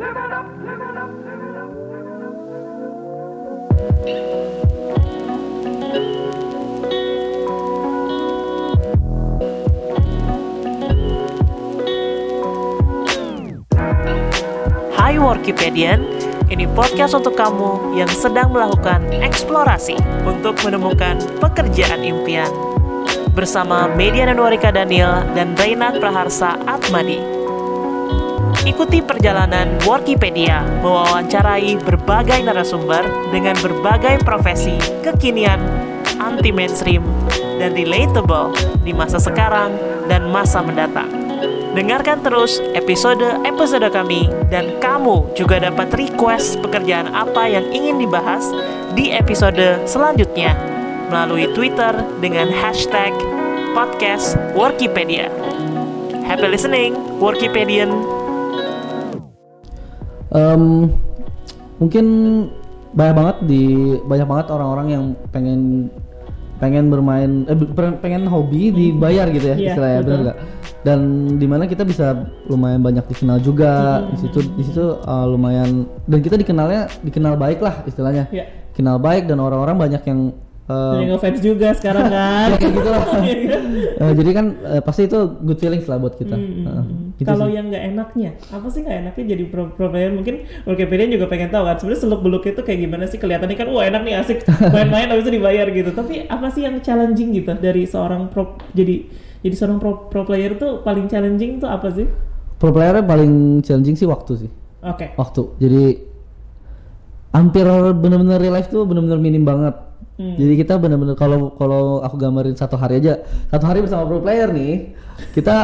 Hai Workipedian, ini podcast untuk kamu yang sedang melakukan eksplorasi untuk menemukan pekerjaan impian. Bersama Median Anwarika Daniel dan Reina Praharsa Atmadi. Ikuti perjalanan Workipedia mewawancarai berbagai narasumber dengan berbagai profesi kekinian, anti mainstream, dan relatable di masa sekarang dan masa mendatang. Dengarkan terus episode-episode kami dan kamu juga dapat request pekerjaan apa yang ingin dibahas di episode selanjutnya melalui Twitter dengan hashtag podcast Workipedia. Happy listening, Workipedian! Em, mungkin banyak banget di banyak banget orang-orang yang pengen pengen bermain eh, pengen hobi dibayar gitu ya Iya, istilahnya benar nggak? Dan di mana kita bisa lumayan banyak dikenal juga di situ di situ uh, lumayan dan kita dikenalnya dikenal baik lah istilahnya. Iya. kenal baik dan orang-orang banyak yang uh, Yang ngefans juga sekarang kan. ya kayak gitu lah? Uh, jadi kan uh, pasti itu good feelings lah buat kita Hmm, Uh, gitu Kalau yang nggak enaknya, apa sih nggak enaknya jadi pro, pro player? Mungkin Wikipedia juga pengen tahu kan. Sebenarnya seluk beluk itu kayak gimana sih? Kelihatannya kan, wah enak nih asik main-main habis itu dibayar gitu. Tapi apa sih yang challenging gitu dari seorang pro jadi jadi seorang pro, pro player tuh paling challenging tuh apa sih? pro player paling challenging sih waktu sih Oke. waktu jadi hampir bener-bener real life tuh bener-bener minim banget Hmm. jadi kita bener-bener kalau kalau aku gambarin satu hari aja satu hari bersama pro player nih kita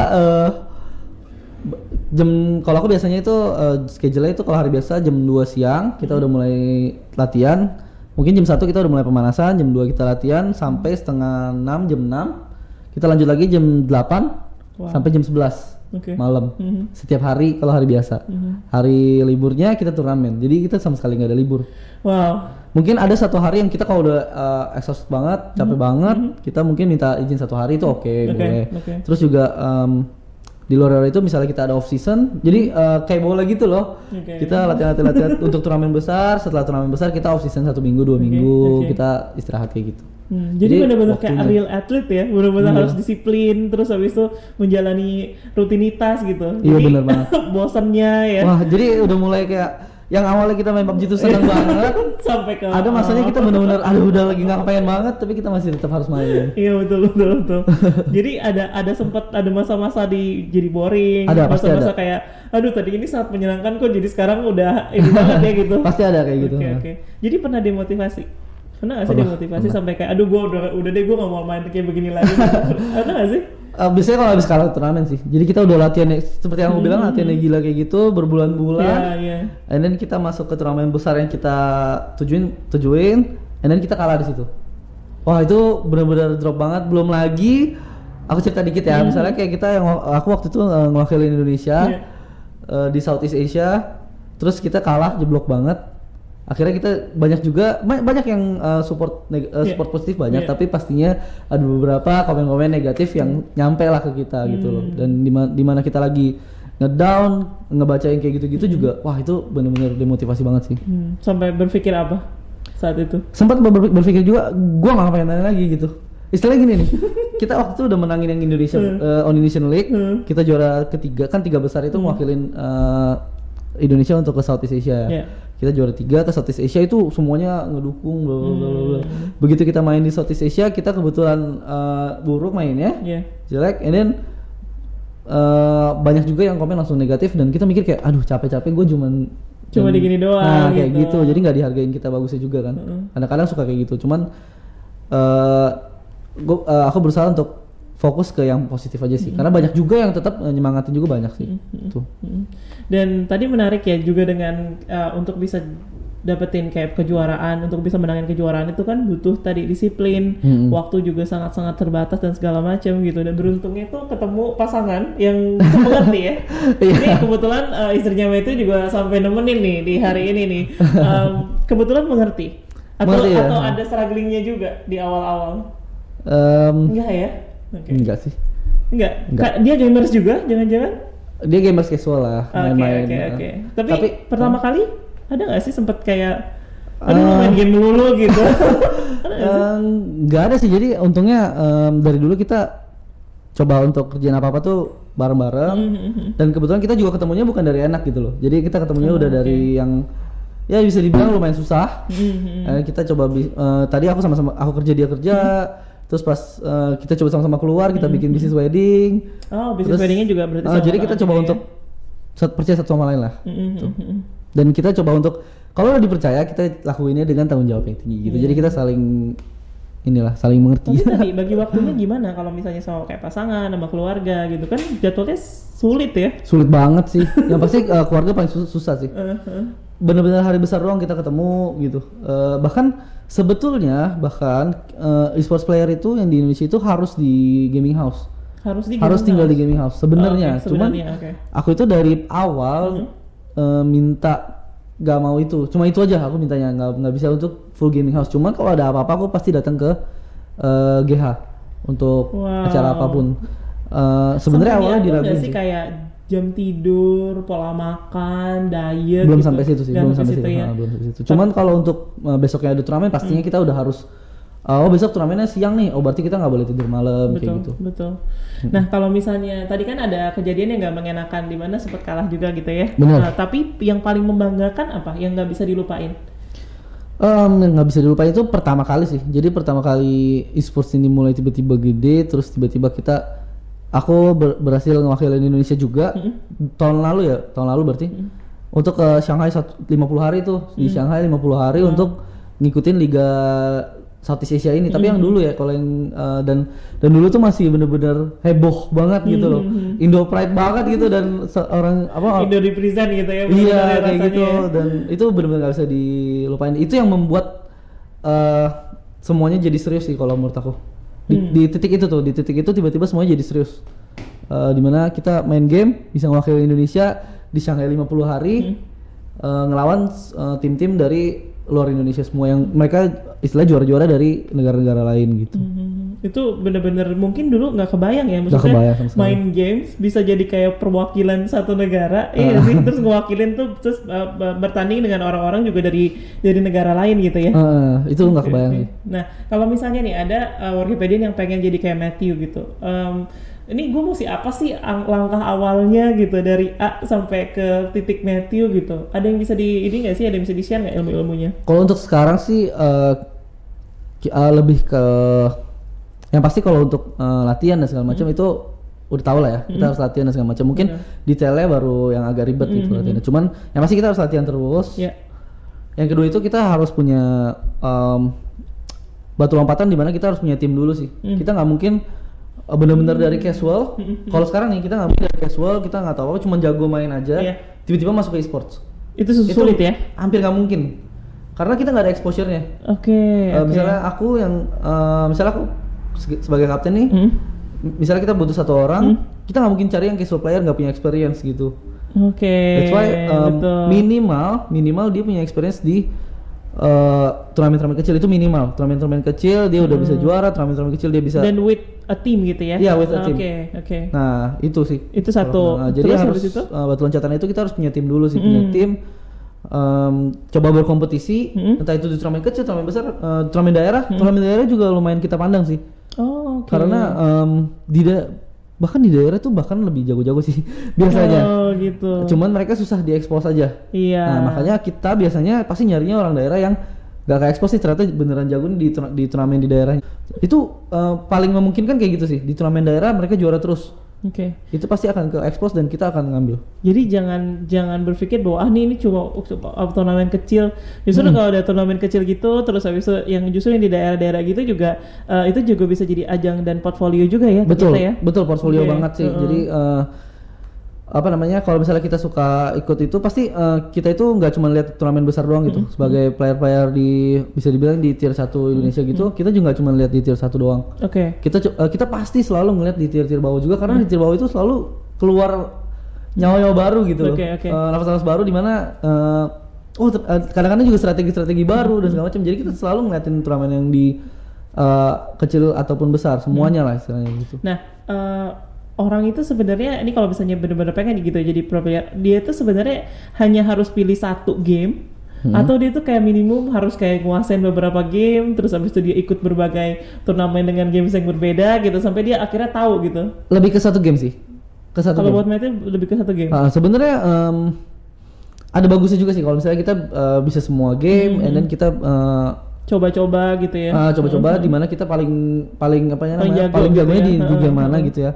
b- jam kalau aku biasanya itu eh, schedule-nya itu kalau hari biasa jam 2 siang kita udah mulai latihan mungkin jam satu kita udah mulai pemanasan jam 2 kita latihan sampai setengah 6 jam 6 kita lanjut lagi jam 8 Wow. sampai jam 11 Oke. malam Mhm. setiap hari kalau hari biasa hari liburnya kita turnamen jadi kita sama sekali nggak ada libur Wow. mungkin ada satu hari yang kita kalau udah uh, exhaust banget capek banget kita mungkin minta izin satu hari itu oke Oke, boleh oke. terus juga um, di luar dari itu misalnya kita ada off season jadi uh, kayak bola gitu loh Oke. kita latihan latihan latihan untuk turnamen besar setelah turnamen besar kita off season satu minggu dua minggu oke. kita istirahat kayak gitu Hmm, Jadi jadi benar-benar kayak real athlete ya, benar-benar Iya. harus disiplin, terus habis itu menjalani rutinitas gitu. Iya, bener banget. bosannya ya wah jadi udah mulai kayak yang awalnya kita main PUBG itu seneng banget sampai ke ada masanya kita bener-bener aduh udah lagi nggak kepengen banget tapi kita masih tetap harus main Iya betul betul betul. jadi ada ada sempat ada masa-masa di jadi boring, Ada, masa-masa kayak aduh tadi ini sangat menyenangkan kok jadi sekarang udah ini banget ya gitu. pasti ada kayak gitu Oke oke. Jadi pernah demotivasi? Pernah gak sih Pernah, demotivasi sampai kayak aduh gua udah udah deh gua gak mau main kayak begini lagi. pernah gak sih? Eh, biasanya kalau habis kalah turnamen sih. Jadi kita udah latihan seperti yang aku bilang latihannya gila kayak gitu berbulan-bulan. Iya iya. And then kita masuk ke turnamen besar yang kita tujuin tujuin. And then kita kalah di situ. Wah itu benar-benar drop banget. Belum lagi aku cerita dikit ya. Misalnya kayak kita yang aku waktu itu eh, ngewakilin Indonesia Iya. eh, di Southeast Asia. Terus kita kalah jeblok banget. Akhirnya kita banyak juga ba- banyak yang eh, support eh, Iya. support positif banyak Iya. tapi pastinya ada beberapa komen-komen negatif yang nyampe lah ke kita gitu loh Hmm. dan di mana kita lagi ngedown ngebacain kayak gitu-gitu juga wah itu bener-bener demotivasi banget sih Hmm, sampai berpikir apa saat itu? sempat ber- berpikir juga gua nggak ngapain lagi gitu istilahnya gini nih kita waktu itu udah menangin yang Indonesia eh, on Indonesian League Hmm. kita juara ketiga kan tiga besar itu mewakilin eh, Indonesia untuk ke Southeast Asia. Iya. kita juara tiga ke Southeast Asia itu semuanya ngedukung bla bla bla bla, bla. begitu kita main di Southeast Asia kita kebetulan eh, buruk mainnya Iya. jelek and then eh, banyak juga yang komen langsung negatif dan kita mikir kayak aduh capek-capek gue cuman Cuma digini doang nah kayak gitu. gitu jadi nggak dihargain kita bagusnya juga kan kadang-kadang suka kayak gitu cuman eh gua, eh, aku berusaha untuk fokus ke yang positif aja sih karena banyak juga yang tetap eh, nyemangatin juga banyak sih tuh Mm. Dan tadi menarik ya juga dengan uh, untuk bisa dapetin kayak kejuaraan, untuk bisa menangin kejuaraan itu kan butuh tadi disiplin, Mm-mm. waktu juga sangat-sangat terbatas dan segala macam gitu. Dan beruntungnya itu ketemu pasangan yang bisa mengerti ya. Iya. Ini kebetulan uh, istrinya Mei itu juga sampai nemenin nih di hari ini nih. Um, kebetulan mengerti. Atau Mengerti ya? atau ada strugglingnya juga di awal-awal. Em, Enggak ya? Oke. enggak sih Enggak. Enggak. Dia gamers juga jangan-jangan? dia gamers casual lah Oke main-main oke oke. Tapi, tapi pertama kali ada nggak sih sempet kayak aduh Eh. main game melulu gitu. ada nggak sih? eh, nggak ada sih jadi untungnya em, dari dulu kita coba untuk kerjaan apa apa tuh bareng-bareng Mhm. dan kebetulan kita juga ketemunya bukan dari enak gitu loh jadi kita ketemunya Oh, udah dari yang ya bisa dibilang lumayan susah Mhm. Eh, kita coba eh, tadi aku sama-sama aku kerja dia kerja terus pas eh, kita coba sama-sama keluar kita bikin bisnis wedding. Oh, bisnis weddingnya juga berarti sama jadi kita coba ya. untuk percaya satu sama lain lah. Mhm. dan kita coba untuk kalau udah dipercaya kita lakuinnya dengan tanggung jawab yang tinggi gitu. Jadi kita saling inilah saling mengerti Tapi tadi bagi waktunya gimana kalau misalnya sama kayak pasangan sama keluarga gitu kan jadwalnya sulit ya. sulit banget sih yang pasti eh, keluarga paling sus- susah sih Eh, eh. bener-bener hari besar doang kita ketemu gitu Eh, bahkan sebetulnya bahkan eh, esports player itu yang di Indonesia itu harus di gaming house Harus di harus tinggal house. di gaming house sebenarnya Oh, oke, cuman oke. aku itu dari awal eh, minta gak mau itu cuma itu aja aku mintanya nggak nggak bisa untuk full gaming house cuman kalau ada apa-apa aku pasti datang ke eh, GH untuk Wow. acara apa pun Eh, sebenarnya awalnya diraguin sih kayak jam tidur, pola makan, diet belum gitu. sampai situ sih belum sampai situ, ya. Ah, belum sampai situ cuman kalau untuk eh, besoknya ada turnamen pastinya Hmm. kita udah harus eh, oh besok turnamennya siang nih oh berarti kita nggak boleh tidur malam betul, kayak gitu betul. Nah kalau misalnya tadi kan ada kejadian yang nggak mengenakan di mana sempat kalah juga gitu ya. Benar. Nah, tapi yang paling membanggakan apa? Yang nggak bisa dilupain? Yang nggak bisa dilupain itu pertama kali sih. Jadi pertama kali e-sports ini mulai tiba-tiba gede, terus tiba-tiba kita, aku ber- berhasil ngewakilin Indonesia juga tahun lalu ya, tahun lalu berarti untuk ke Shanghai satu- 50 hari tuh di Shanghai 50 hari untuk ngikutin Liga Southeast Asia ini. Tapi yang dulu ya, kalau yang eh, dan dan dulu tuh masih bener-bener heboh banget gitu loh, Indo Pride banget gitu dan seorang apa Indo represent gitu ya. Iya benar-benar kayak rasanya gitu ya. dan itu benar-benar gak bisa dilupain. Itu yang membuat eh semuanya jadi serius sih kalau menurut aku. Di, Hmm. di titik itu tuh, di titik itu tiba-tiba semuanya jadi serius. Eh di mana kita main game bisa mewakili Indonesia di Shanghai 50 hari Hmm. eh, ngelawan tim-tim dari luar Indonesia semua yang mereka istilah juara-juara dari negara-negara lain gitu. Hmm, itu bener-bener mungkin dulu nggak kebayang ya maksudnya kebayang main games bisa jadi kayak perwakilan satu negara iya sih terus ngewakilin tuh terus uh, ber- bertanding dengan orang-orang juga dari dari negara lain gitu ya Eh, itu nggak kebayang sih. Nah, kalau misalnya nih ada uh, Wikipedian yang pengen jadi kayak Matthew gitu. Em, ini gue mesti apa sih ang- langkah awalnya gitu dari A sampai ke titik Matthew gitu. Ada yang bisa di ini nggak sih? Ada yang bisa di share nggak ilmu-ilmunya? Kalau untuk sekarang sih eh, ki- eh, lebih ke yang pasti kalau untuk eh, latihan dan segala macam itu udah tau lah ya kita harus latihan dan segala macam mungkin detailnya baru yang agak ribet gitu latihannya cuman yang pasti kita harus latihan terus Ya. yang kedua itu kita harus punya em, batu lompatan di mana kita harus punya tim dulu sih Hmm. kita nggak mungkin bener-bener dari casual kalau sekarang nih kita nggak dari casual kita nggak tahu apa cuma jago main aja Iya. tiba-tiba masuk ke e-sports Itu sulit ya? hampir nggak mungkin karena kita nggak ada exposure-nya Oke. Eh, oke. misalnya aku yang eh, misalnya aku sebagai kapten nih Hmm, misalnya kita butuh satu orang kita nggak mungkin cari yang casual player nggak punya experience gitu Oke. that's why um, betul. minimal minimal dia punya experience di eh, turnamen-turnamen kecil itu minimal turnamen-turnamen kecil dia udah bisa juara turnamen-turnamen kecil dia bisa Dan with a team gitu ya? Iya, with a Oke, team. oke. nah itu sih Itu satu. Nah, jadi Terus harus itu? eh, batu loncatan itu kita harus punya tim dulu sih punya tim em, coba berkompetisi Mm. entah itu di turnamen kecil turnamen besar eh, turnamen daerah turnamen daerah juga lumayan kita pandang sih Oh, oke. karena em, di da- bahkan di daerah tuh bahkan lebih jago-jago sih biasanya Oh, gitu. cuman mereka susah diekspos aja Iya. nah makanya kita biasanya pasti nyarinya orang daerah yang gak kayak ekspos sih ternyata beneran jago nih di, di turnamen di daerah itu eh, paling memungkinkan kayak gitu sih di turnamen daerah mereka juara terus Oke. itu pasti akan ke ekspos dan kita akan ngambil Jadi jangan jangan berpikir bahwa ah nih ini cuma uh, turnamen kecil. Justru Hmm. kalau ada turnamen kecil gitu terus habis itu yang justru yang di daerah-daerah gitu juga eh, itu juga bisa jadi ajang dan portfolio juga ya betul ya. betul portfolio Oke, banget sih heeh. jadi eh, apa namanya kalau misalnya kita suka ikut itu pasti eh, kita itu nggak cuma lihat turnamen besar doang gitu. Sebagai player-player di bisa dibilang di tier 1 Indonesia gitu kita juga nggak cuma lihat di tier 1 doang. Oke. kita co- eh, kita pasti selalu ngeliat di tier-tier bawah juga karena di tier bawah itu selalu keluar nyawa-nyawa baru gitu Oke, oke. Eh, nafas-nafas baru di mana eh, oh eh, kadang-kadang juga strategi-strategi baru dan segala macam. Jadi kita selalu ngeliatin turnamen yang di eh, kecil ataupun besar semuanya lah istilahnya gitu. Nah, eh, orang itu sebenarnya ini kalau misalnya benar-benar pengen gitu jadi pro player dia itu sebenarnya hanya harus pilih satu game Hmm. atau dia tuh kayak minimum harus kayak nguasain beberapa game terus habis itu dia ikut berbagai turnamen dengan games yang berbeda gitu sampai dia akhirnya tahu gitu Lebih ke satu game sih. Ke satu kalau game. buat Matthew lebih ke satu game Ah, sebenarnya em, ada bagusnya juga sih kalau misalnya kita eh, bisa semua game and then kita eh, coba-coba gitu ya ah, coba-coba di mana kita paling paling apa ya Paling namanya jago paling gitu jagonya ya. di, di game mana heeh. gitu ya.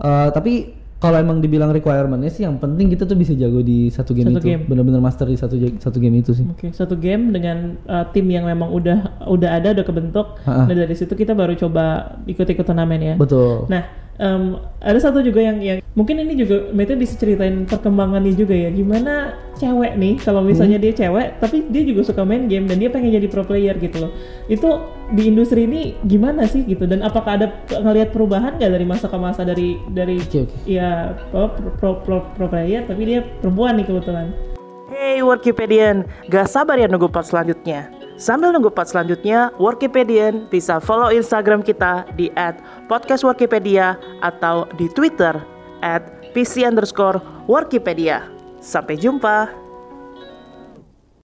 Eh, tapi kalau emang dibilang requirementnya sih yang penting kita tuh bisa jago di satu game Satu itu, game. benar-benar master di satu satu game itu sih. Oke, satu game dengan uh, tim yang memang udah udah ada, udah kebentuk. Ha-ha. Dan dari situ kita baru coba ikut-ikut turnamen ya. Betul. Nah, em, ada satu juga yang yang mungkin ini juga Meta bisa ceritain perkembangannya juga ya. Gimana cewek nih kalau misalnya Hmm. dia cewek tapi dia juga suka main game dan dia pengen jadi pro player gitu loh. Itu di industri ini gimana sih gitu dan apakah ada ngelihat perubahan nggak dari masa ke masa dari dari Oke, oke. ya pro, pro, pro, pro player tapi dia perempuan nih kebetulan. Hey Workipedian, gak sabar ya nunggu part selanjutnya? Sambil nunggu part selanjutnya, Workipedian bisa follow Instagram kita di @podcastworkipedia atau di Twitter @pc underscore Workipedia. Sampai jumpa.